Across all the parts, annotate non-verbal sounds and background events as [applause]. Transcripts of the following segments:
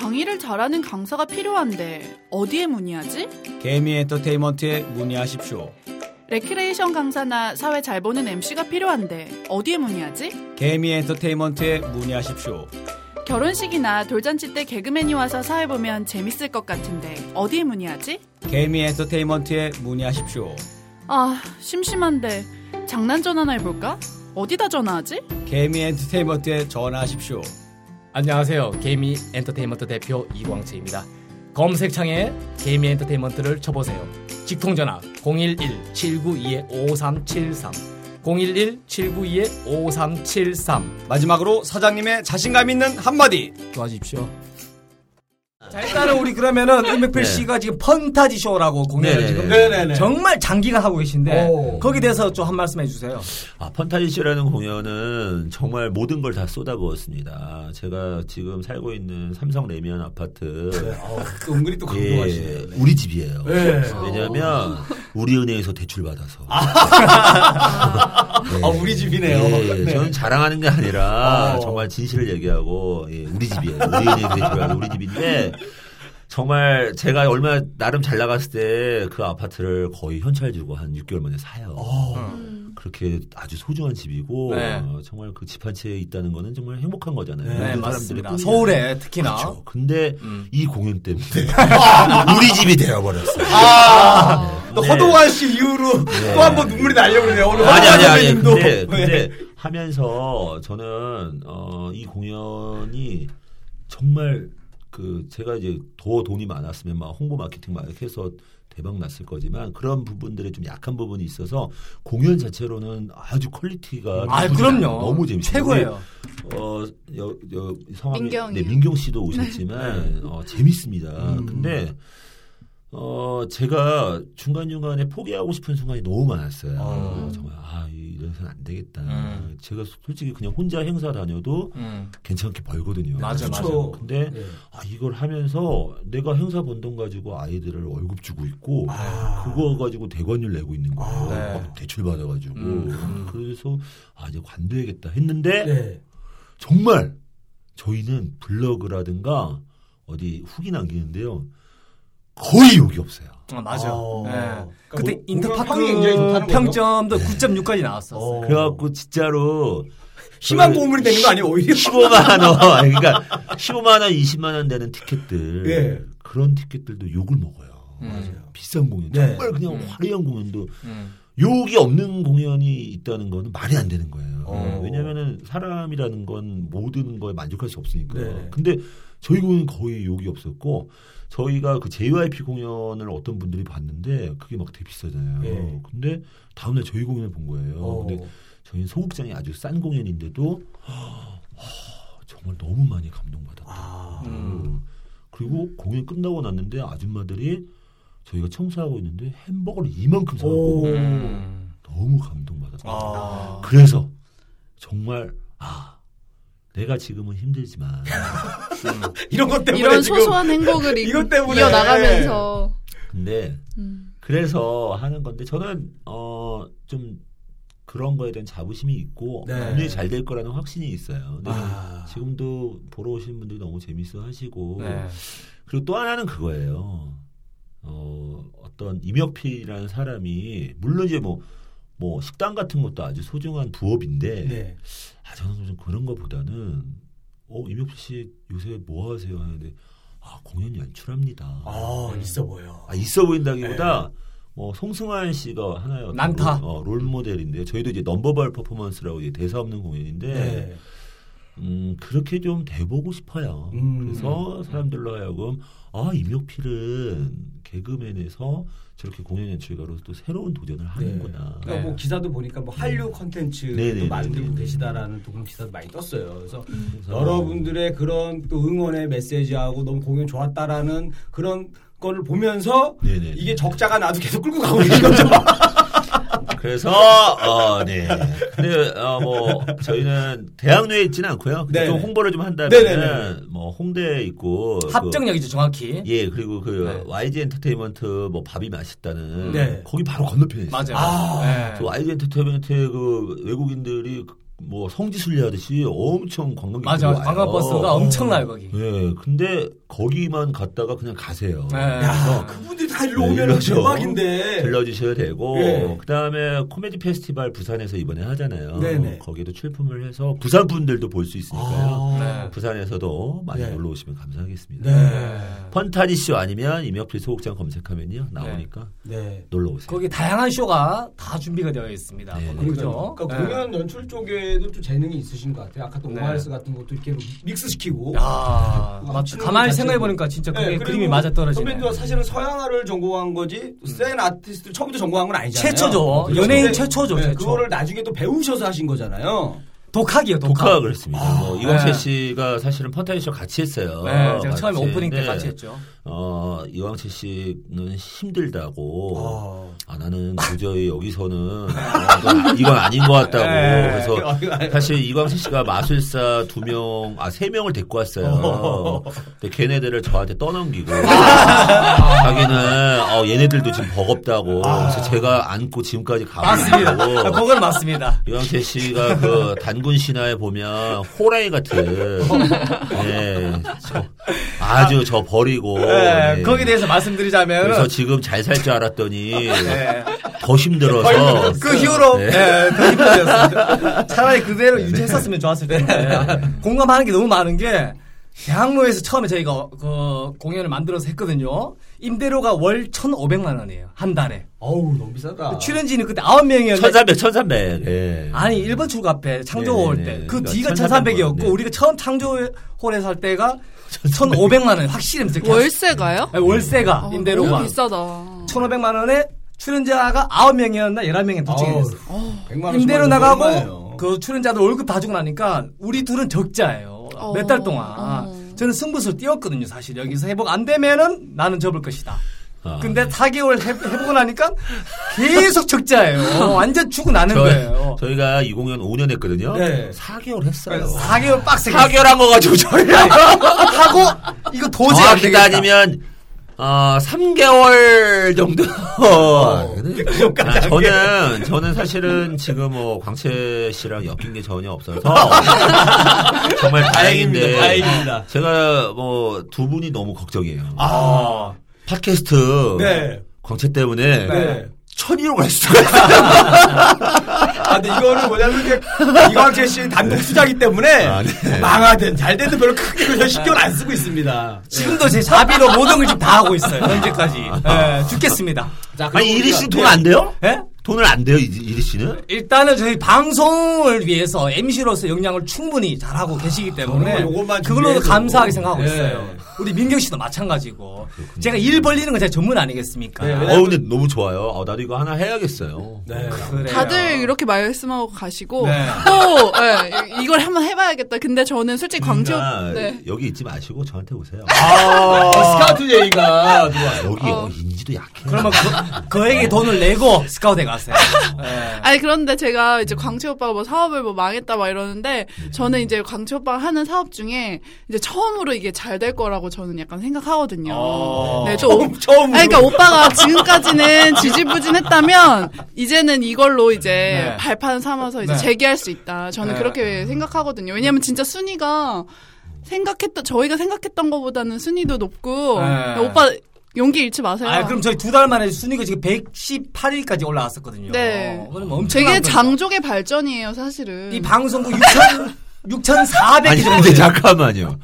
강의를 잘하는 강사가 필요한데 어디에 문의하지? 개미 엔터테인먼트에 문의하십시오. 레크레이션 강사나 사회 잘 보는 MC가 필요한데 어디에 문의하지? 개미 엔터테인먼트에 문의하십시오. 결혼식이나 돌잔치 때 개그맨이 와서 사회 보면 재밌을 것 같은데 어디에 문의하지? 개미 엔터테인먼트에 문의하십시오. 아, 심심한데 장난 전화나 해볼까? 어디다 전화하지? 개미 엔터테인먼트에 전화하십시오. 안녕하세요. 개미 엔터테인먼트 대표 이광채입니다. 검색창에 개미 엔터테인먼트를 쳐보세요. 직통전화 011-792-5373 011-792-5373 마지막으로 사장님의 자신감 있는 한마디. 도와주십시오. 자, 일단은 우리 그러면은 임백필 네. 씨가 지금 펀타지 쇼라고 공연을 네네네. 지금 네네네. 정말 장기간 하고 계신데 오. 거기에 대해서 좀 한 말씀 해주세요. 아, 펀타지 쇼라는 공연은 정말 모든 걸 다 쏟아부었습니다. 제가 지금 살고 있는 삼성 레미안 아파트. 어, 또 은근히 또 예, 강조하시네요. 우리 집이에요. 네. 왜냐하면 우리은행에서 대출 받아서. 아, [laughs] 우리 집이네요. 예, 네. 저는 자랑하는 게 아니라 어. 정말 진실을 얘기하고 예, 우리 집이에요. 우리은행에서 대출 받아서 우리 집인데 정말 제가 얼마 나름 잘 나갔을 때 그 아파트를 거의 현찰 주고 한 6개월 만에 사요. 어. 그렇게 아주 소중한 집이고 네. 어, 정말 그 집 한 채에 있다는 거는 정말 행복한 거잖아요. 네, 맞습니다. 서울에 특히나 그렇죠. 근데 음. 이 공연 때문에 [laughs] 우리 집이 되어버렸어요. 아, 또 네. 허동환 씨 이후로 또 한 번 눈물이 날려버리네요. 오늘 아니 아니 아니. 선생님도. 근데, 네. 근데 하면서 저는 어, 이 공연이 정말 그 제가 이제 더 돈이 많았으면 막 홍보 마케팅 막 이렇게 해서 대박 났을 거지만 그런 부분들에 좀 약한 부분이 있어서 공연 자체로는 아주 quality가 아 높습니다. 그럼요 너무 재밌어요. 최고예요. 어, 여, 여, 성함이, 민경이요. 네, 민경 씨도 오셨지만, [laughs] 어, 재밌습니다. 음. 근데, 어, 제가 중간중간에 포기하고 싶은 순간이 너무 많았어요. 어. 정말, 아, 이래서는 안 되겠다. 음. 제가 솔직히 그냥 혼자 행사 다녀도 음. 괜찮게 벌거든요. 맞아. 맞아. 근데, 네. 아, 이걸 하면서 내가 행사 번 돈 가지고 아이들을 월급 주고 있고, 아. 그거 가지고 대관료 내고 있는 거예요. 아, 네. 막 대출 받아가지고. 음. 그래서, 아, 이제 관둬야겠다 했는데, 네. 정말 저희는 블로그라든가 어디 후기 남기는데요. 거의 욕이 없어요. 어, 맞아. 어. 네. 그러니까 그때 뭐, 인터파크 좋다는 거죠? 평점도 9.6까지 나왔었어요. 어. 그래갖고 진짜로 희망 그 고물이 되는 거 아니에요, 오히려? 15만 원, 그러니까 15만 원, 20만 원 되는 티켓들 예. 그런 티켓들도 욕을 먹어요. 음. 맞아요. 비싼 공연, 네. 정말 그냥 음. 화려한 공연도 음. 욕이 없는 공연이 있다는 거는 말이 안 되는 거예요. 어. 왜냐면은 사람이라는 건 모든 거에 만족할 수 없으니까. 네. 근데 저희 공연은 거의 욕이 없었고 저희가 그 JYP 공연을 어떤 분들이 봤는데 그게 막 되게 비싸잖아요. 네. 근데 다음날 저희 공연을 본 거예요. 어. 근데 저희는 소극장이 아주 싼 공연인데도 하, 정말 너무 많이 감동받았다. 아. 음. 그리고 공연 끝나고 났는데 아줌마들이 저희가 청소하고 있는데 햄버거를 이만큼 사고 오. 음. 너무 감동받았다. 아. 그래서 정말 아 내가 지금은 힘들지만 [laughs] 이런 것 때문에 이런 소소한 행복을 이- 이것 때문에. 이어나가면서 근데 음. 그래서 하는 건데 저는 어 좀 그런 거에 대한 자부심이 있고 네. 분명히 잘 될 거라는 확신이 있어요. 근데 아. 지금도 보러 오시는 분들이 너무 재밌어 하시고 네. 그리고 또 하나는 그거예요. 어, 어떤 임혁필이라는 사람이 물론 이제 뭐, 뭐 식당 같은 것도 아주 소중한 부업인데 네. 아 저는 좀 그런 것보다는 어 임혁필 씨 요새 뭐 하세요 하는데 아 공연 연출합니다. 아, 있어 보여. 아, 있어 보인다기보다 뭐 송승환 씨가 하나의 난타. 롤, 어, 롤 모델인데요. 저희도 이제 넘버벌 퍼포먼스라고 이제 대사 없는 공연인데 네. 음, 그렇게 좀 돼보고 싶어요. 음. 그래서 사람들로 하여금, 아, 임혁필은 개그맨에서 저렇게 공연 연출가로 또 새로운 도전을 하는구나. 그러니까 뭐 기사도 보니까 뭐 한류 컨텐츠도 네네네네. 만들고 계시다라는 또 그런 기사도 많이 떴어요. 그래서 그래서 여러분들의 그런 또 응원의 메시지하고 너무 공연 좋았다라는 그런 거를 보면서 네네. 이게 적자가 나도 계속 끌고 가고 있는 거죠. [laughs] 그래서, 어, 네. 근데, 어, 뭐, 저희는 대학로에 있지는 않고요. 네. 좀 홍보를 좀 한다면. 뭐, 홍대에 있고. 그- 합정역이죠 정확히. 예, 그리고 그, 네. YG 엔터테인먼트 뭐, 밥이 맛있다는. 네. 거기 바로 건너편에 있어요. 맞아요. 아. 네. 그 YG 엔터테인먼트의 그 외국인들이 그뭐 성지순례 하듯이 엄청 관광객들이 맞아. 와요. 관광버스가 엄청나요 거기. 예, 근데 거기만 갔다가 그냥 가세요. 네. 야, 그분들이 다 일로 네, 오면 이러죠. 대박인데. 들러주셔야 되고 예. 그다음에 코미디 페스티벌 부산에서 이번에 하잖아요. 네네. 거기도 출품을 해서 부산 분들도 볼 수 있으니까요. 네. 부산에서도 많이 네. 놀러 오시면 감사하겠습니다. 네. 펀타지 쇼 아니면 임혁필 소극장 검색하면요 나오니까 네. 놀러 오세요. 거기 다양한 쇼가 다 준비가 되어 있습니다. 네, 그죠? 그러니까 네. 공연 연출 쪽에도 좀 재능이 있으신 것 같아요. 아까 또 네. 오마이스 같은 것도 이렇게 믹스시키고. 야, 뭐 맞, 춤을 가만히 생각해 해서. 보니까 진짜 그게 네, 그림이 맞아 떨어지네. 선배님도 사실은 서양화를 전공한 거지 sand artist 처음부터 전공한 건 아니잖아요. 최초죠. 그렇죠. 연예인 최초죠, 네, 최초. 그거를 나중에 또 배우셔서 하신 거잖아요. 독학이요, 독학. 독학을 했습니다. 뭐 이광채 네. 씨가 사실은 펀타지 쇼 같이 했어요. 네, 제가 같이 처음에 오프닝 때 했는데, 같이 했죠. 어, 이광채 씨는 힘들다고. 어. 아, 나는 도저히 여기서는 어, 이건, 아닌 것 같다고. 네. 그래서 사실 이광채 씨가 마술사 두 명, 아, 세 명을 데리고 왔어요. 근데 걔네들을 저한테 떠넘기고. 자기는, 어, 얘네들도 지금 버겁다고. 그래서 제가 안고 지금까지 가고. 맞습니다. 그건 맞습니다. 이광채 씨가 그 단군 신화에 보면 호랑이 같은 예, 저, 아주 저 버리고 네, 네. 거기에 대해서 말씀드리자면 그래서 지금 잘 살 줄 알았더니 [laughs] 네. 더 힘들어서 그 이후로 네. 네, 더 힘들었습니다. [laughs] 차라리 그대로 유지했었으면 좋았을 텐데 공감하는 게 너무 많은 게 대학로에서 처음에 저희가 그 공연을 만들어서 했거든요. 임대료가 월 1,500만 원이에요. 한 달에. 어우, 너무 비싸다. 출연진이 그때 9명이었는데 1300, 1300. 예. 아니 1번 출구 앞에 창조홀. 때 그 뒤가 1300 1,300이었고 네. 우리가 처음 창조홀에서 할 때가 1,500만 원 확실히. 월세가요? 아니, 월세가 아, 임대료가 비싸다. 1,500만 원에 출연자가 9명이었나 11명이 도중에 어우, 됐어. 100만 원 임대료 얼마예요? 나가고 그 출연자들 월급 다 주고 나니까 우리 둘은 적자예요. 어, 몇달 동안. 어. 저는 승부수를 띄웠거든요, 사실. 여기서 회복 안 되면은 나는 접을 것이다. 아. 근데 4개월 해, 해보고 나니까 계속 적자예요. 완전 죽고 나는 거예요. 저희, 가이 공연 5년 했거든요. 네. 4개월 했어요. 4개월 빡세게 4개월 한 거 가지고 저희 하고 이거 도저히 안 되겠다. 따지면 어, 3개월 정도. 아, 저는 저는 사실은 지금 뭐 광채 씨랑 엮인 게 전혀 없어서 [laughs] 정말 다행인데 다행입니다, 다행입니다. 제가 뭐 두 분이 너무 걱정이에요. 아, 팟캐스트 네. 광채 때문에 네. 천위로 갈 수가 있어요. 아, 근데 이거는 뭐냐면 이게 이광재 씨 단독 수자기 때문에 아, 네. 망하든 잘 되든 별로 크게 그냥 신경 안 쓰고 있습니다. 지금도 제 자비로 모든 걸 지금 다 하고 있어요. 현재까지. 예, 죽겠습니다. 자, 아니 이리 씨돈안 돼요? 예? 돈을 안 돼요 이- 이리 씨는? 일단은 저희 방송을 위해서 MC로서 역량을 충분히 잘하고 계시기 때문에 요것만 그걸로도. 감사하게 생각하고 네. 있어요. 우리 민경 씨도 마찬가지고. 제가 일 벌리는 건제 전문 아니겠습니까? 네, 어 근데 너무 좋아요. 어, 나도 이거 하나 해야겠어요. 네. 그래요. 다들 이렇게 말씀하고 가시고 네. 또 예, 이걸 한번 해봐야겠다. 근데 저는 솔직히 그러니까 네. 여기 있지 마시고 저한테 오세요. 아, 스카우트 좋아. 여기 어. 어, 인지도 약해. 그러면 그, 그에게 돈을 내고 스카우트에 가세요. 예. [laughs] 아니 그런데 제가 이제 광채 오빠가 뭐 사업을 뭐 망했다 막 이러는데 저는 이제 광채 오빠가 하는 사업 중에 이제 처음으로 이게 잘 될 거라고 저는 약간 생각하거든요. 어. 네, 또 오- 처음 아니, 그러니까 오빠가 지금까지는 지지부진했다면 이제는 이걸로 이제 네. 발판 삼아서 이제 네. 재기할 수 있다. 저는 네. 그렇게 생각하거든요. 왜냐하면 진짜 순위가 생각했던 저희가 생각했던 것보다는 순위도 높고 네. 오빠 용기 잃지 마세요. 아, 그럼 저희 두 달 만에 순위가 지금 118위까지 올라왔었거든요. 네. 그럼 엄청 되게 장족의 발전이에요, 사실은. 이 방송국 6천 6,400개 [laughs] 아니 근데. 잠깐만요.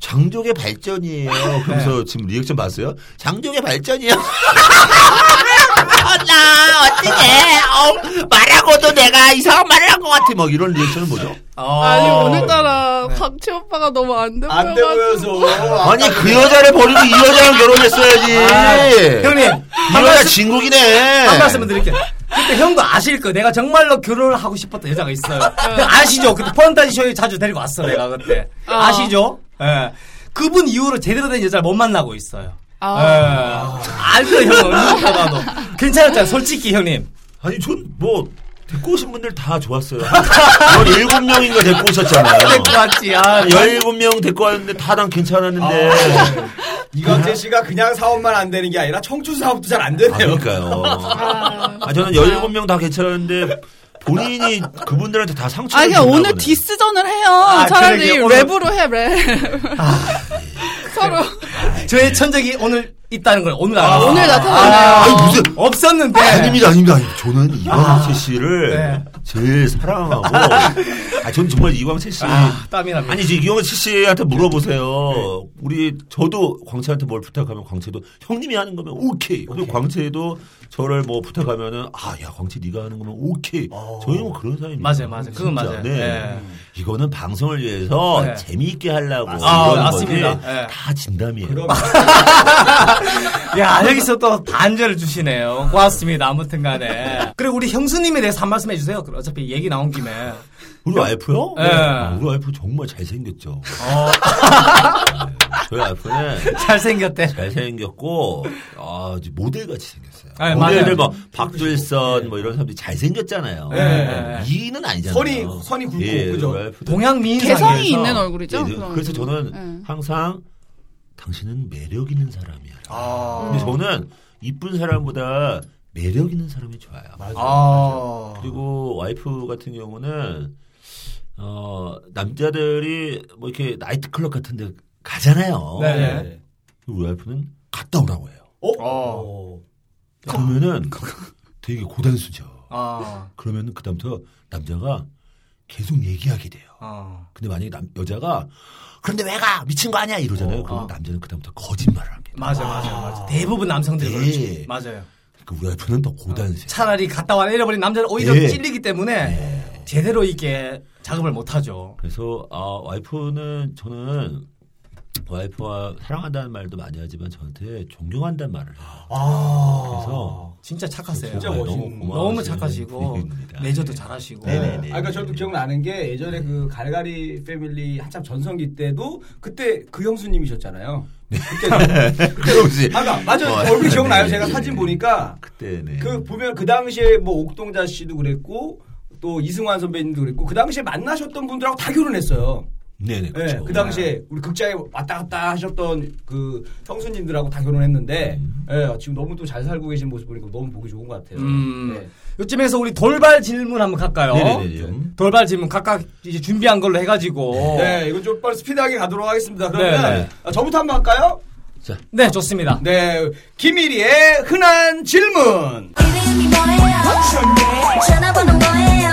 장족의 발전이에요. 그래서 지금 리액션 봤어요? 장족의 발전이요. [laughs] 나 어떻게 말하고도 내가 이상한 말을 한 것 같아. 막 이런 리액션은 뭐죠? 어. 아니 오늘따라 광채 오빠가 너무 안안돼 되고요. 보여서. 아니 그 여자를 버리고 이 여자랑 결혼했어야지. 아, 형님, 이한 여자 진국이네. 한 말씀을 드릴게요. 그때 형도 아실 거예요. 내가 정말로 결혼을 하고 싶었던 여자가 있어요. 형 아시죠? 그때 펀타지 쇼에 자주 데리고 왔어, 내가 그때. 어. 아시죠? 예. 그분 이후로 제대로 된 여자를 못 만나고 있어요. 아. 예. 알죠, 형은. 누구보다도. 괜찮았잖아요, 솔직히, 형님. 아니 전 뭐 데리고 오신 분들 다 좋았어요. 17명인가 데리고 오셨잖아요. 데리고 왔지, 아. 17명 데리고 왔는데 다 난 괜찮았는데. 이광재 씨가 그냥 사업만 안 되는 게 아니라 청춘 사업도 잘안 아, 되네요. 그러니까요. [laughs] 아, 아, 저는 17명 다 괜찮았는데 본인이 그분들한테 다 상처를 아 그냥 오늘. 디스전을 해요. 아, 차라리. 오늘- 랩으로 해 랩. [laughs] 서로 저의 천적이 오늘 있다는 걸 오늘 알았어요. 오늘 나타났네요. 아 니, 무슨 없었는데. 아닙니다, 아닙니다. 저는 이광채 씨를 네. 제일 사랑하고, [laughs] 아, 전 정말 이광채 씨. 아, 땀이 납니다. 아니, 이제 이광채 씨한테 물어보세요. 우리, 저도 광채한테 뭘 부탁하면 광채도 형님이 하는 거면 오케이. 그리고 광채도 저를 뭐 부탁하면은, 아, 야, 광채 네가 하는 거면 오케이. 저희는 뭐 그런 사이입니다. 맞아요, 맞아요. 그건 진짜. 맞아요. 네. 네. 이거는 방송을 위해서 네. 재미있게 하려고. 아, 맞습니다. 네. 다 진담이에요. [laughs] [laughs] 야, 여기서 또 단절을 주시네요. 고맙습니다. 아무튼 간에. 그리고 우리 형수님에 대해서 한 말씀 해주세요. 그럼 어차피 얘기 나온 김에. [laughs] 우리 와이프요? 네. 아, 우리 와이프 정말 잘생겼죠. 어, [laughs] 네. 저희 와이프는 잘생겼대. 잘생겼고, 아, 이제 모델같이 생겼어요. 네, 모델들 맞아요. 뭐, 박둘선 뭐 이런 사람들이 잘생겼잖아요. 네, 네. 이는 아니잖아요. 예, 선이- 선이 굵고, 그죠? 우리 와이프도. 동양 미인상에서. 개성이 있는 얼굴이죠. 예, 네. 그래서. 저는 네. 항상 당신은 매력 있는 사람이야. 아. 근데 저는 이쁜 사람보다 매력 있는 사람이 좋아요. 아. 그리고 와이프 같은 경우는 어 남자들이 뭐 이렇게 나이트 클럽 같은데 가잖아요. 네. 우리 와이프는 갔다 오라고 해요. 어. 그러면은 [laughs] 되게 고단수죠. 아. 그러면은 그다음부터 남자가 계속 얘기하게 돼요. 아. 근데 만약에 남, 여자가 그런데 왜 가? 미친 거 아니야? 이러잖아요. 어, 그러면 아. 남자는 그다음부터 거짓말을 합니다. 맞아, 맞아, 맞아. 대부분 남성들이 네. 그렇지. 맞아요. 그 우리 와이프는 더 고단수. 차라리 갔다 와 잃어버린 남자는 오히려 네. 찔리기 때문에 제대로 이게 작업을 못 하죠. 그래서 아, 와이프는 저는 와이프와 사랑한다는 말도 많이 하지만 저한테 존경한다는 말을 해요. 아. 그래서 진짜 착하세요. 진짜 멋있는- 너무. 너무 착하시고 매저도 잘하시고. 네네네. 아, 그러니까 저도 기억나는 게 예전에 그 갈갈이 패밀리 한참 전성기 때도 그때 그 형수님이셨잖아요. 그때 [laughs] 그러지. 아, 그러니까 맞아요. 어, 얼굴 기억나요. 네, 제가 네, 사진 네. 보니까 그때 네. 그 보면 그 당시에 뭐 옥동자 씨도 그랬고 또 이승환 선배님도 그랬고 그 당시에 만나셨던 분들하고 다 결혼했어요. 네네. 네, 그렇죠. 그 당시에 우리 극장에 왔다 갔다 하셨던 그 형수님들하고 다 결혼했는데 음. 예, 지금 너무 또 잘 살고 계신 모습 보니까 너무 보기 좋은 것 같아요. 음. 네. 요쯤에서 우리 돌발 질문 한번 갈까요? 네네네. 좀. 돌발 질문 각각 이제 준비한 걸로 해가지고. 네, 이건 좀 빨리 스피드하게 가도록 하겠습니다. 그러면 네, 네. 아, 저부터 한번 할까요? 자, 네, 좋습니다. 네, 김일이의 흔한 질문. 이름이 뭐예요? 전화번호 뭐예요?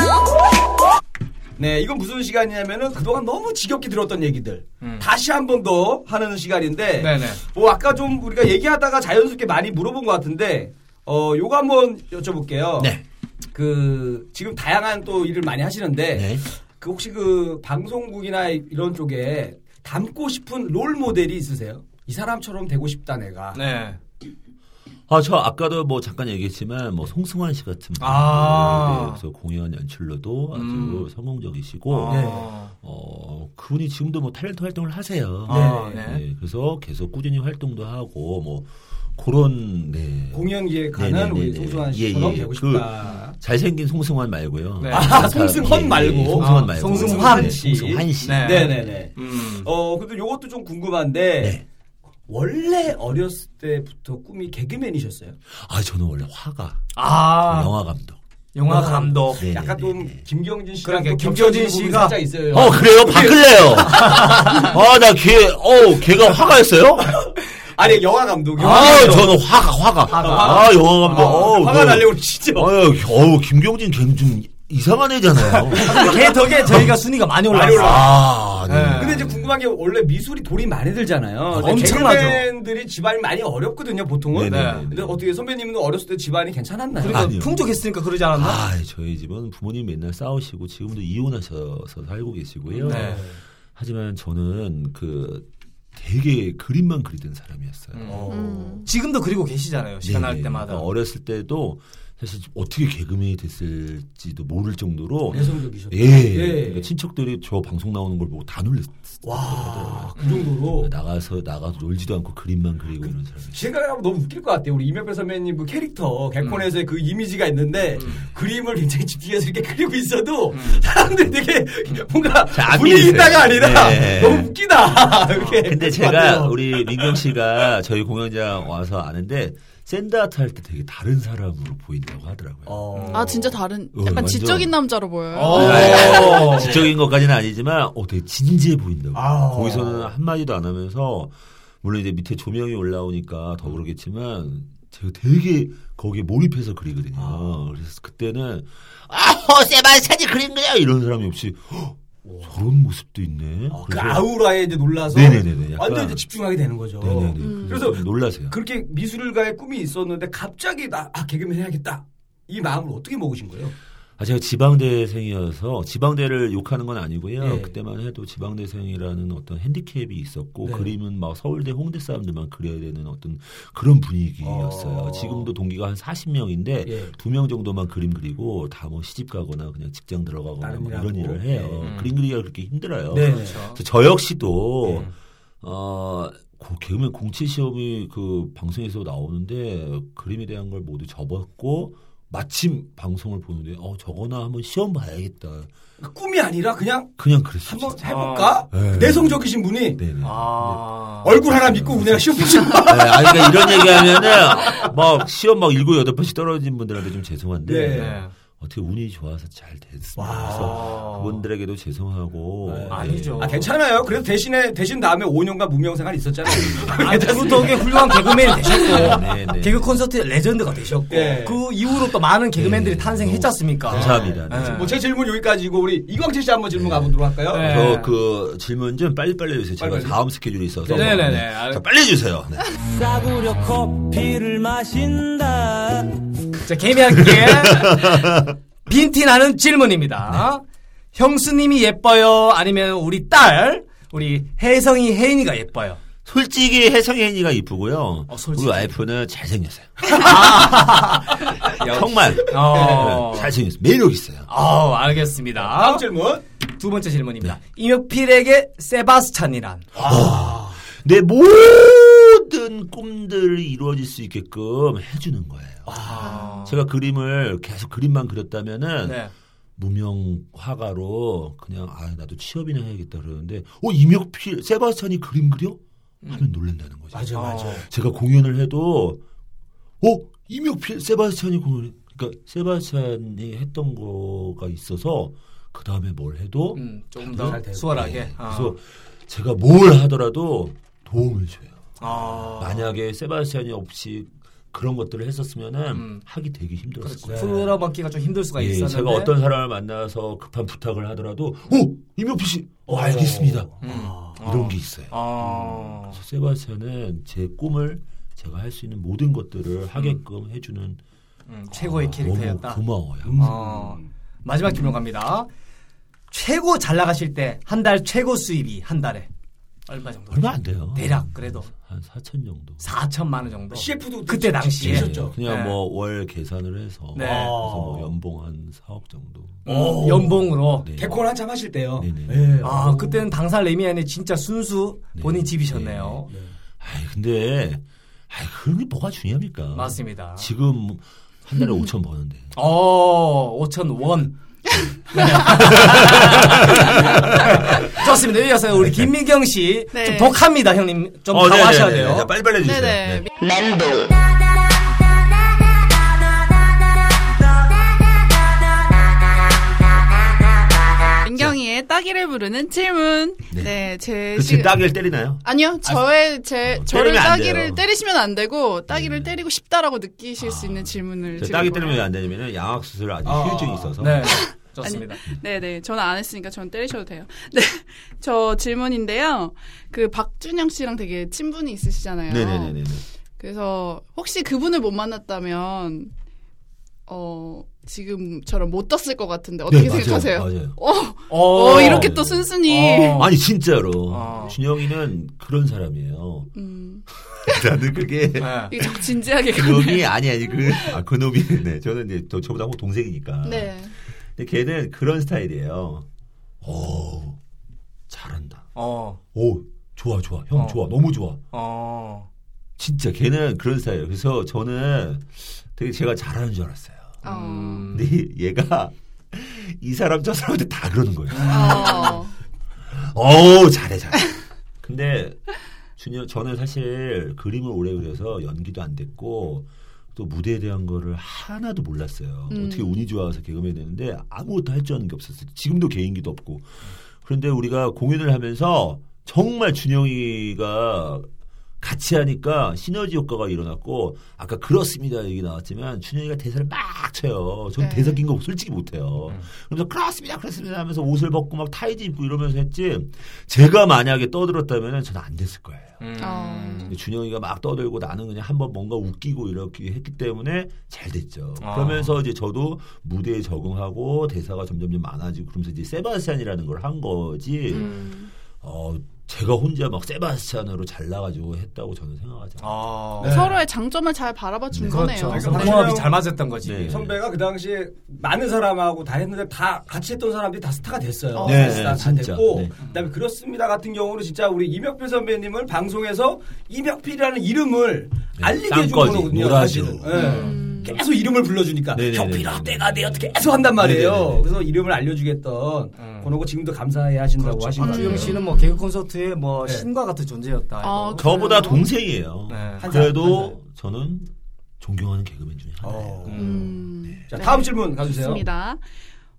네, 이건 무슨 시간이냐면은 그동안 너무 지겹게 들었던 얘기들 음. 다시 한 번 더 하는 시간인데, 네네. 뭐 아까 좀 우리가 얘기하다가 자연스럽게 많이 물어본 것 같은데, 어, 요거 한번 여쭤볼게요. 네. 그 지금 다양한 또 일을 많이 하시는데, 네. 그 혹시 그 방송국이나 이런 쪽에 닮고 싶은 롤 모델이 있으세요? 이 사람처럼 되고 싶다 내가. 네. 아, 저 아까도 뭐 잠깐 얘기했지만 뭐 송승환 씨 같은 분. 아. 네, 그래서 공연 연출로도 아주 음. 성공적이시고 네. 어, 그분이 지금도 뭐 탤런트 활동을 하세요. 아, 네. 네. 그래서 계속 꾸준히 활동도 하고 뭐 그런 네. 공연 기획하는 네네네네. 우리 송승환 예, 씨처럼 예. 되고 그 싶다. 잘생긴 송승환 말고요. 네. 아, 송승헌 예, 예, 말고. 아, 말고. 송승환 네, 씨. 송승환 씨. 네. 네 네 네. 음. 어, 근데 요것도 좀 궁금한데, 네. 원래 어렸을 때부터 꿈이 개그맨이셨어요? 아, 저는 원래 화가 아, 영화 감독. 영화 감독. 네, 약간 네, 좀 네. 김경진 씨랑 그러니까 또 김경진 씨가- 살짝 있어요. 어, 그래요? 바꿀래요. [laughs] 아, 나 걔, 어, 걔가 화가였어요? 아니 영화 감독이. 아, 저는 화가, 화가. 아, 영화 감독. 어, 화가 그- 날려고 진짜. 어휴, 어우, 김경진 걔는 좀 이상한 애잖아요. [laughs] 걔 덕에 저희가 순위가 많이 올라왔어요. 아, 네. 네. 근데 이제 궁금한 게 원래 미술이 돈이 많이 들잖아요. 엄청나죠. 개그맨들이 집안이 많이 어렵거든요, 보통은. 네네. 네. 근데 어떻게 선배님은 어렸을 때 집안이 괜찮았나요? 그러니까 아니요. 풍족했으니까 그러지 않았나? 아, 저희 집은 부모님 맨날 싸우시고 지금도 이혼하셔서 살고 계시고요. 네. 하지만 저는 그 되게 그림만 그리던 사람이었어요. 음. 음. 지금도 그리고 계시잖아요. 시간 날. 때마다. 그러니까 어렸을 때도 사실 어떻게 개그맨이 됐을지도 모를 정도로 내성적이셨다. 예, 예. 그러니까 친척들이 저 방송 나오는 걸 보고 다 놀랐어요. 와, 그 정도로. 나가서 나가서 놀지도 않고 그림만 그리고 이런 사람이. 생각하면 너무 웃길 것 같아요. 우리 이명배 선배님 그 캐릭터 개콘에서의 그 이미지가 있는데 그림을 굉장히 집중해서 이렇게 그리고 있어도 사람들이 되게 뭔가 자, 안 분위기. 있다가 아니라 네. 너무 웃기다. [laughs] 이렇게. 근데 제가. 우리 민경 씨가 저희 공연장 와서 아는데 샌드아트 할 때 되게 다른 사람으로 보인다고 하더라고요. 어. 아 진짜 다른 어, 약간 완전- 지적인 남자로 보여요. 오. 지적인 것까지는 아니지만 어 되게 진지해 보인다고. 아. 거기서는 한 마디도 안 하면서 물론 이제 밑에 조명이 올라오니까 더 그러겠지만 제가 되게 거기에 몰입해서 그리거든요. 아. 그래서 그때는 아호 세바스찬이 그린 거야 이런 사람이 없이 "헉, 저런 모습도 있네. 어, 그 아우라에 이제 놀라서 네네네네, 약간- 완전 이제 집중하게 되는 거죠. 네네네. 음. 그래서 그래서 놀라세요. 그렇게 미술가의 꿈이 있었는데 갑자기 나 아, 개그맨 해야겠다. 이 마음을 어떻게 먹으신 거예요? 아, 제가 지방대생이어서 지방대를 욕하는 건 아니고요. 예. 그때만 해도 지방대생이라는 어떤 핸디캡이 있었고 네. 그림은 막 서울대, 홍대 사람들만 그려야 되는 어떤 그런 분위기였어요. 어. 지금도 동기가 한 40명인데 예. 두명 정도만 그림 그리고 다 뭐 시집 가거나 그냥 직장 들어가거나 뭐일 이런. 일을 해요. 예. 그림 그리기가 그렇게 힘들어요. 네. 그렇죠. 저 역시도 예. 어, 고- 개그맨 공채 시험이 그 방송에서 나오는데 그림에 대한 걸 모두 접었고 마침 방송을 보는데 어 저거나 한번 시험 봐야겠다. 그 꿈이 아니라 그냥 그냥 그랬어요. 한번 진짜. 해볼까? 네. 내성적이신 분이 네네. 아. 얼굴 하나 믿고 우리가 시험 보지 마. [laughs] 네, 아니, 그러니까 이런 얘기하면은 막 시험 막 일곱 여덟 번씩 떨어진 분들한테 좀 죄송한데 네. 네. 어떻게 운이 좋아서 잘 됐습니다. 와. 그래서 그분들에게도 죄송하고 네. 아니죠. 아 괜찮아요. 그래서 대신에 대신 다음에 5년간 무명 생활 있었잖아요. [laughs] 아, 그 덕에 훌륭한 개그맨이 되셨고 네, 네. 개그 콘서트 레전드가 되셨고 예. 그 이후로 또 많은 개그맨들이 네. 탄생했지 않습니까? 감사합니다. 네. 네. 뭐제 질문 여기까지고 우리 이광재 씨 한번 질문 가보도록 할까요? 네. 저그 질문 좀 빨리 빨리 해주세요. 제가 빨리빨리. 다음 스케줄이 있어서. 네네네. 네. 자, 빨리 해주세요. 네. 싸구려 커피를 마신다 자, 개미할게. 빈티 나는 질문입니다. 형수님이 예뻐요? 아니면 우리 딸, 우리 혜성이 혜인이가 예뻐요? 솔직히 혜성이 혜인이가 이쁘고요. 어, 솔직히. 우리 와이프는 잘생겼어요. 정말 어. 네, 잘생겼어요. 매력 있어요. 어, 알겠습니다. 다음 질문. 두 번째 질문입니다. 임혁필에게 세바스찬이란? 내 모든 꿈들이 이루어질 수 있게끔 해주는 거예요. 아. 제가 그림을 계속 그림만 그렸다면은 네. 무명 화가로 그냥 아 나도 취업이나 해야겠다 그러는데 어 임혁필 세바스찬이 그림 그려? 하면 놀란다는 거죠. 맞아 맞아. 제가 공연을 해도 어 임혁필 세바스찬이 공연 그러니까 세바스찬이 했던 거가 있어서 그 다음에 뭘 해도 음, 조금 잘 더. 수월하게. 네, 아. 그래서 제가 뭘 하더라도 도움을 줘요. 아. 만약에 세바스찬이 없이 그런 것들을 했었으면은 음. 하기 되게 힘들었을 그렇죠. 거예요. 풀어먹기가 좀 힘들 수가 예, 있었는데. 제가 어떤 사람을 만나서 급한 부탁을 하더라도 오 임혁필 씨, 어, 알겠습니다. 음. 이런 어. 게 있어요. 아. 그래서 세바스찬은 제 꿈을 제가 할 수 있는 모든 것들을 하게끔 해주는 음, 최고의 아, 캐릭터였다. 고마워요. 어. 마지막 질문 갑니다. 최고 잘 나가실 때 한 달 최고 수입이 한 달에 얼마 정도? 얼마 안 돼요. 대략 그래도 한 4천 정도. 4천만 원 정도. CF도 그때 당시에. 찍으셨죠? 그냥 네. 뭐월 계산을 해서 네. 그래서 뭐 연봉 한 4억 정도. 음, 연봉으로. 네. 개콘 한참 하실 때요. 네네. 네. 아, 그때는 당사 레미안이 진짜 순수 본인 네. 집이셨네요. 아이 근데 아이 그런 게 뭐가 중요합니까? 맞습니다. 지금 한 달에 5천 버는데. 어, 5천 원. [laughs] 네. 좋습니다. 이어서 우리 김미경 씨. 네. 좀 독합니다, 형님. 좀 어, 각오하셔야 네네네. 돼요. 자, 빨리빨리 해주세요. 네네. 네. 민경이의 따기를 부르는 질문. 네. 네, 제그 지금 따기를 때리나요? 아니요, 저의 제 저를 때리면 안 따기를. 때리시면 안 되고 따기를 네. 때리고 싶다라고 느끼실 수 있는 질문을 따기 때리면 왜안 되냐면은 양악 수술 아직 아. 후유증이 있어서. 네. [laughs] 좋습니다. 네네, 저는 안 했으니까 저는 때리셔도 돼요. [laughs] 네, 저 질문인데요. 그 박준영 씨랑 되게 친분이 있으시잖아요. 네네네네. 그래서 혹시 그분을 못 만났다면 어 지금처럼 못 떴을 것 같은데 어떻게 네, 맞아요. 생각하세요? 맞아요. 어, 어, 어, 이렇게 또 순순히 어. 아니 진짜로 어. 준영이는 그런 사람이에요. 음, [laughs] 나는 그게 네. 이게 진지하게 그놈이 아니 아니 그 아 그놈이 네 저는 이제 저, 저보다 뭐 동생이니까. 네. 근데 걔는 그런 스타일이에요. 오 잘한다. 어, 오 좋아 좋아 형 어. 좋아 너무 좋아. 어. 진짜 걔는 그런 스타일이에요. 그래서 저는 되게 제가 잘하는 줄 알았어요. 어. 음. 근데 얘가 이 사람 저 사람한테 다 그러는 거예요. 어. 어우 잘해 잘해. 근데 준영 저는 사실 그림을 오래 그려서 연기도 안 됐고 또 무대에 대한 거를 하나도 몰랐어요. 음. 어떻게 운이 좋아서 개그맨 되는데 아무것도 할 줄 아는 게 없었어요. 지금도 개인기도 없고. 그런데 우리가 공연을 하면서 정말 준영이가 같이 하니까 시너지 효과가 일어났고 아까 그렇습니다 얘기 나왔지만 준영이가 대사를 막 쳐요. 전 네. 대사 낀 거 솔직히 못해요. 그래서 그렇습니다, 그렇습니다 하면서 옷을 벗고 막 타이즈 입고 이러면서 했지. 제가 만약에 떠들었다면 저는 안 됐을 거예요. 음. 어. 근데 준영이가 막 떠들고 나는 그냥 한번 뭔가 웃기고 이렇게 했기 때문에 잘 됐죠. 아. 그러면서 이제 저도 무대에 적응하고 대사가 점점점 많아지고 그러면서 이제 세바스찬이라는 걸 한 거지. 음. 어, 제가 혼자 막 세바스찬으로 잘나가지고 했다고 저는 생각하지 않아요. 아. 네. 서로의 장점을 잘 바라봐 준 그렇죠. 거네요. 그러니까 공합이 확실히 잘 맞았던 거지. 네. 선배가 그 당시에 많은 사람하고 다 했는데 다 같이 했던 사람들이 다 스타가 됐어요. 네, 다, 다 진짜. 됐고 네. 그다음에 그렇습니다 같은 경우는 진짜 우리 이명필 선배님을 방송에서 이명필이라는 이름을 네, 알리게 해준 거거든요. 사실은. 네. 음. 계속 이름을 불러주니까 네네네네. 형필아 때가 돼 어떻게 계속 한단 말이에요. 네네네네. 그래서 이름을 알려주겠던 음. 그러고 지금도 감사해 하신다고 그렇죠. 하신 거예요. 주영 씨는 뭐 개그 콘서트의 뭐 네. 신과 같은 존재였다. 아. 저보다? 동생이에요. 네. 그래도 한 살. 저는 존경하는 개그맨 중에 하나예요. 어. 음. 자 네. 다음 질문 가주세요. 좋습니다.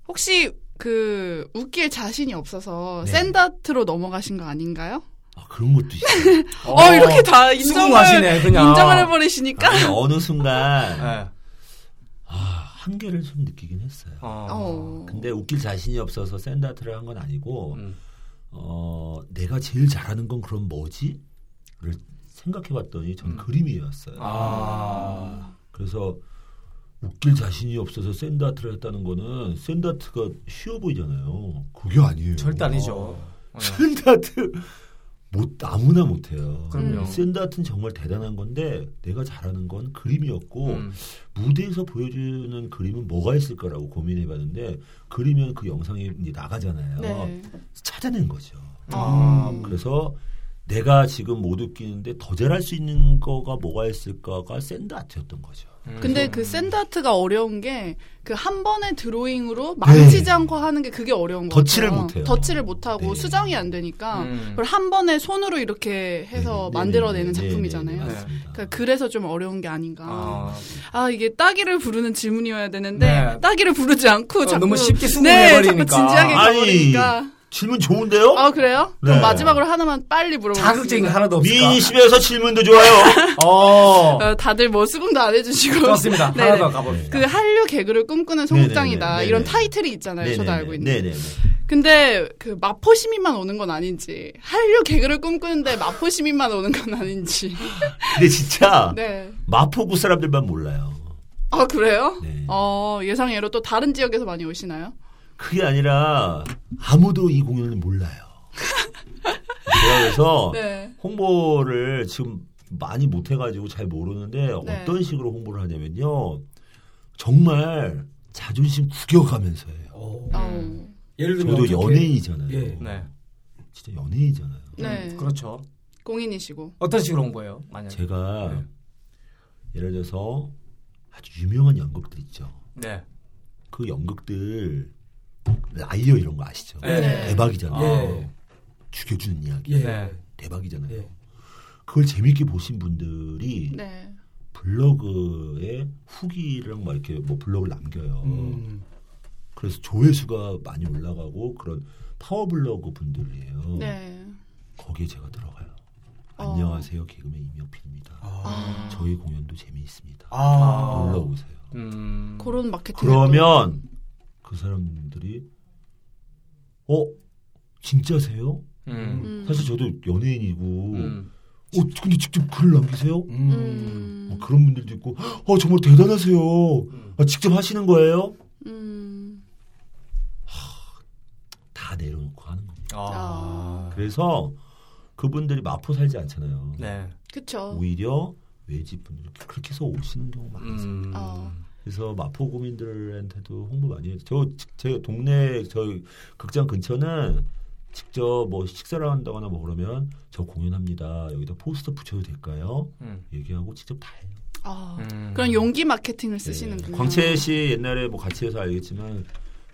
혹시 그 웃길 자신이 없어서 네. 샌다트로 넘어가신 거 아닌가요? 아, 그런 것도 있어요. [laughs] 어, 이렇게 다 인정을 수긍하시네, 그냥. 인정을 해버리시니까. 아니, 어느 순간 [laughs] 네. 아, 한계를 좀 느끼긴 했어요. 어. 어. 근데 웃길 자신이 없어서 샌드아트를 한 건 아니고 음. 어, 내가 제일 잘하는 건 그럼 뭐지? 를 생각해봤더니 전 음. 그림이었어요. 아. 그래서 웃길 자신이 없어서 샌드아트를 했다는 거는 샌드아트가 쉬워 보이잖아요. 그게 아니에요. 절대 아니죠. 어. 샌드아트 못 아무나 못해요. 그럼요. 샌드아트는 정말 대단한 건데 내가 잘하는 건 그림이었고 음. 무대에서 보여주는 그림은 뭐가 있을까라고 고민해봤는데 그리면 그 영상이 이제 나가잖아요. 네. 찾아낸 거죠. 어. 그래서 내가 지금 못 웃기는데 더 잘할 수 있는 거가 뭐가 있을까가 샌드아트였던 거죠. 근데 그 샌드아트가 어려운 게 그 한 번의 드로잉으로 망치지 네. 않고 하는 게 그게 어려운 거 덧칠을 같아요. 못해요. 덧칠을 못 하고 네. 수정이 안 되니까 음. 그걸 한 번에 손으로 이렇게 해서 네네, 만들어내는 네네, 작품이잖아요. 네네, 맞습니다. 그러니까 그래서 좀 어려운 게 아닌가. 아. 아 이게 따기를 부르는 질문이어야 되는데 네. 따기를 부르지 않고 어, 자꾸 너무 쉽게 네, 수긍해버리니까. 자꾸 진지하게 가버리니까. 질문 좋은데요? 아 그래요? 그럼 네. 마지막으로 하나만 빨리 물어보겠습니다. 자극적인 게 하나도 없을까? 미인심에서 질문도 좋아요. [laughs] 어. 어, 다들 뭐 수긍도 안 해주시고 좋습니다. 네네. [laughs] 하나 더 가봅시다. 그 한류 개그를 꿈꾸는 송국장이다 네네네, 이런 네네. 타이틀이 있잖아요. 저도 네네네, 알고 있는데. 네네네. 근데 그 마포 시민만 오는 건 아닌지 한류 개그를 꿈꾸는데 마포 시민만 오는 건 아닌지. [laughs] 근데 진짜 네. 마포구 사람들만 몰라요. 아 그래요? 네. 어 예상외로 또 다른 지역에서 많이 오시나요? 그게 아니라 아무도 이 공연을 몰라요. 그래서 [laughs] 네. 홍보를 지금 많이 못 해가지고 잘 모르는데 네. 어떤 식으로 홍보를 하냐면요. 정말 자존심 구겨가면서 해요. 어. 어. 예를 들면 저도 어떻게- 연예인이잖아요. 예. 네. 진짜 연예인이잖아요. 네. 음, 그렇죠. 공인이시고. 어떤 식으로 온 거예요? 만약. 제가 네. 예를 들어서 아주 유명한 연극들 있죠. 네. 그 연극들 라이어 이런 거 아시죠? 네. 대박이잖아요. 예. 죽여주는 이야기. 예. 네. 대박이잖아요. 예. 그걸 재밌게 보신 분들이 네. 블로그에 후기랑 막 이렇게 뭐 블로그를 남겨요. 음. 그래서 조회수가 많이 올라가고 그런 파워블로그 분들이에요. 네. 거기에 제가 들어가요. 어. 안녕하세요. 개그맨 임혁필입니다. 아. 저희 공연도 재미있습니다. 아. 놀러 오세요. 음. 그런 마케팅. 그러면 그 사람들이 어 진짜세요? 음. 음. 사실 저도 연예인이고 음. 어 근데 직접 글을 남기세요? 음. 음. 어, 그런 분들도 있고 어 정말 대단하세요. 아, 직접 하시는 거예요? 음. 다 내려놓고 하는 겁니다. 아. 그래서 그분들이 마포 살지 않잖아요. 네. 그쵸. 오히려 외지 분들이 그렇게 해서 오시는 경우 많아요. 음. 어. 그래서 마포 구민들한테도 홍보 많이 해요. 저제 동네 저희 극장 근처는 직접 뭐 식사를 한다거나 뭐 그러면 저 공연합니다. 여기다 포스터 붙여도 될까요? 음. 얘기하고 직접 다 해요. 아. 음. 그런 용기 마케팅을 네. 쓰시는군요. 광채 씨 옛날에 뭐 같이 해서 알겠지만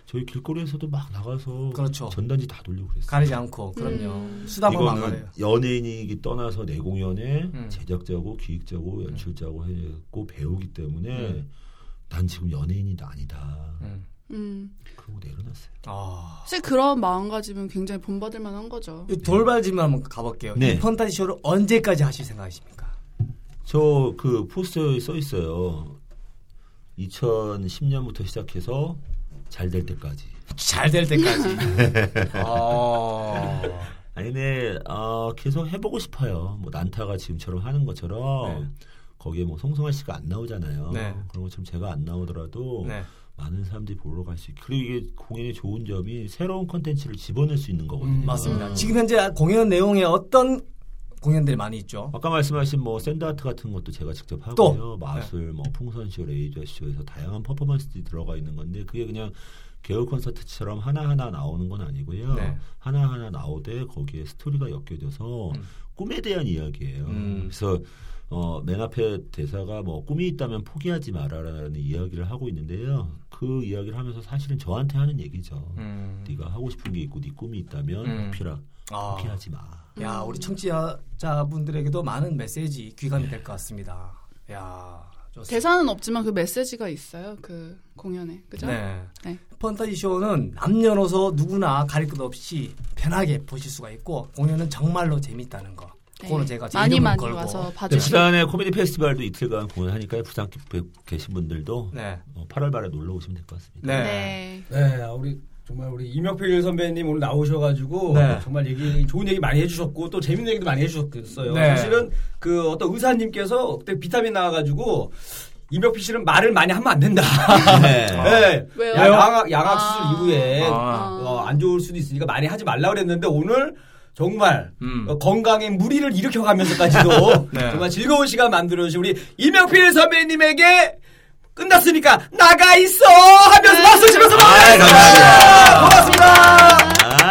저희 길거리에서도 막 나가서 그렇죠. 전단지 다 돌리고 그랬어요. 가리지 않고 그럼요. 음. 수다보면 안 이거는 가려요. 연예인이기 떠나서 내 공연에 음. 제작자고 기획자고 연출자고 했고 배우기 때문에 음. 난 지금 연예인이 아니다. 음. 음. 그러고 내려놨어요. 아. 사실 그런 마음가짐은 굉장히 본받을 만한 거죠. 이 돌발 질문 한번 가볼게요. 네. 이 펀타지 쇼를 언제까지 하실 생각이십니까? 저 그 포스터에 써 있어요. 2010년부터 시작해서 잘 될 때까지. 잘 될 때까지. [laughs] 아. 아니 근데 어, 계속 해보고 싶어요. 뭐 난타가 지금처럼 하는 것처럼 네. 거기에 뭐 송성환 씨가 안 나오잖아요. 네. 그런 것처럼 제가 안 나오더라도 네. 많은 사람들이 보러 갈 수 있고 그리고 이게 공연의 좋은 점이 새로운 컨텐츠를 집어넣을 수 있는 거거든요. 음, 맞습니다. 지금 현재 공연 내용에 어떤 공연들이 많이 있죠? 아까 말씀하신 뭐 샌드아트 같은 것도 제가 직접 또? 하고요. 마술, 뭐 풍선쇼, 레이저쇼에서 다양한 퍼포먼스들이 들어가 있는 건데 그게 그냥 개월 콘서트처럼 하나하나 나오는 건 아니고요. 네. 하나하나 나오되 거기에 스토리가 엮여져서 음. 꿈에 대한 이야기예요. 음. 그래서 어, 맨 앞에 대사가 뭐 꿈이 있다면 포기하지 마라라는 이야기를 하고 있는데요. 그 이야기를 하면서 사실은 저한테 하는 얘기죠. 음. 네가 하고 싶은 게 있고 네 꿈이 있다면 음. 포기라 아. 포기하지 마. 야, 우리 청취자분들에게도 많은 메시지 귀감이 될것 같습니다. 야, 좋습니다. 대사는 없지만 그 메시지가 있어요. 그 공연에. 그죠? 네. 네. 펀타지 쇼는 남녀노소 누구나 가릴 것 없이 편하게 보실 수가 있고 공연은 정말로 재밌다는 거. 네. 그거는 제가 제 많이 많이 걸고. 와서 네, 봐주시고. 부산에 코미디 페스티벌도 이틀간 공연하니까 부산 계- 계신 분들도 네. 어, 8월 말에 놀러 오시면 될 것 같습니다. 네. 네. 네, 우리 정말 우리 이명필 선배님 오늘 나오셔가지고 네. 정말 얘기 좋은 얘기 많이 해주셨고 또 재밌는 얘기도 많이 해주셨어요. 네. 사실은 그 어떤 의사님께서 그때 비타민 나와가지고 이명필 씨는 말을 많이 하면 안 된다. [laughs] 네. [laughs] 네. 왜요? 야, 양악, 양악 아. 수술 이후에 아. 어, 안 좋을 수도 있으니까 많이 하지 말라 그랬는데 오늘 정말 음. 어, 건강에 무리를 일으켜가면서까지도 [laughs] 네. [laughs] 정말 즐거운 시간 만들어주신 우리 이명필 선배님에게 끝났으니까 나가 있어 하면서 박수 치면서 아이, 마무리하겠습니다. 감사합니다. 고맙습니다. 아,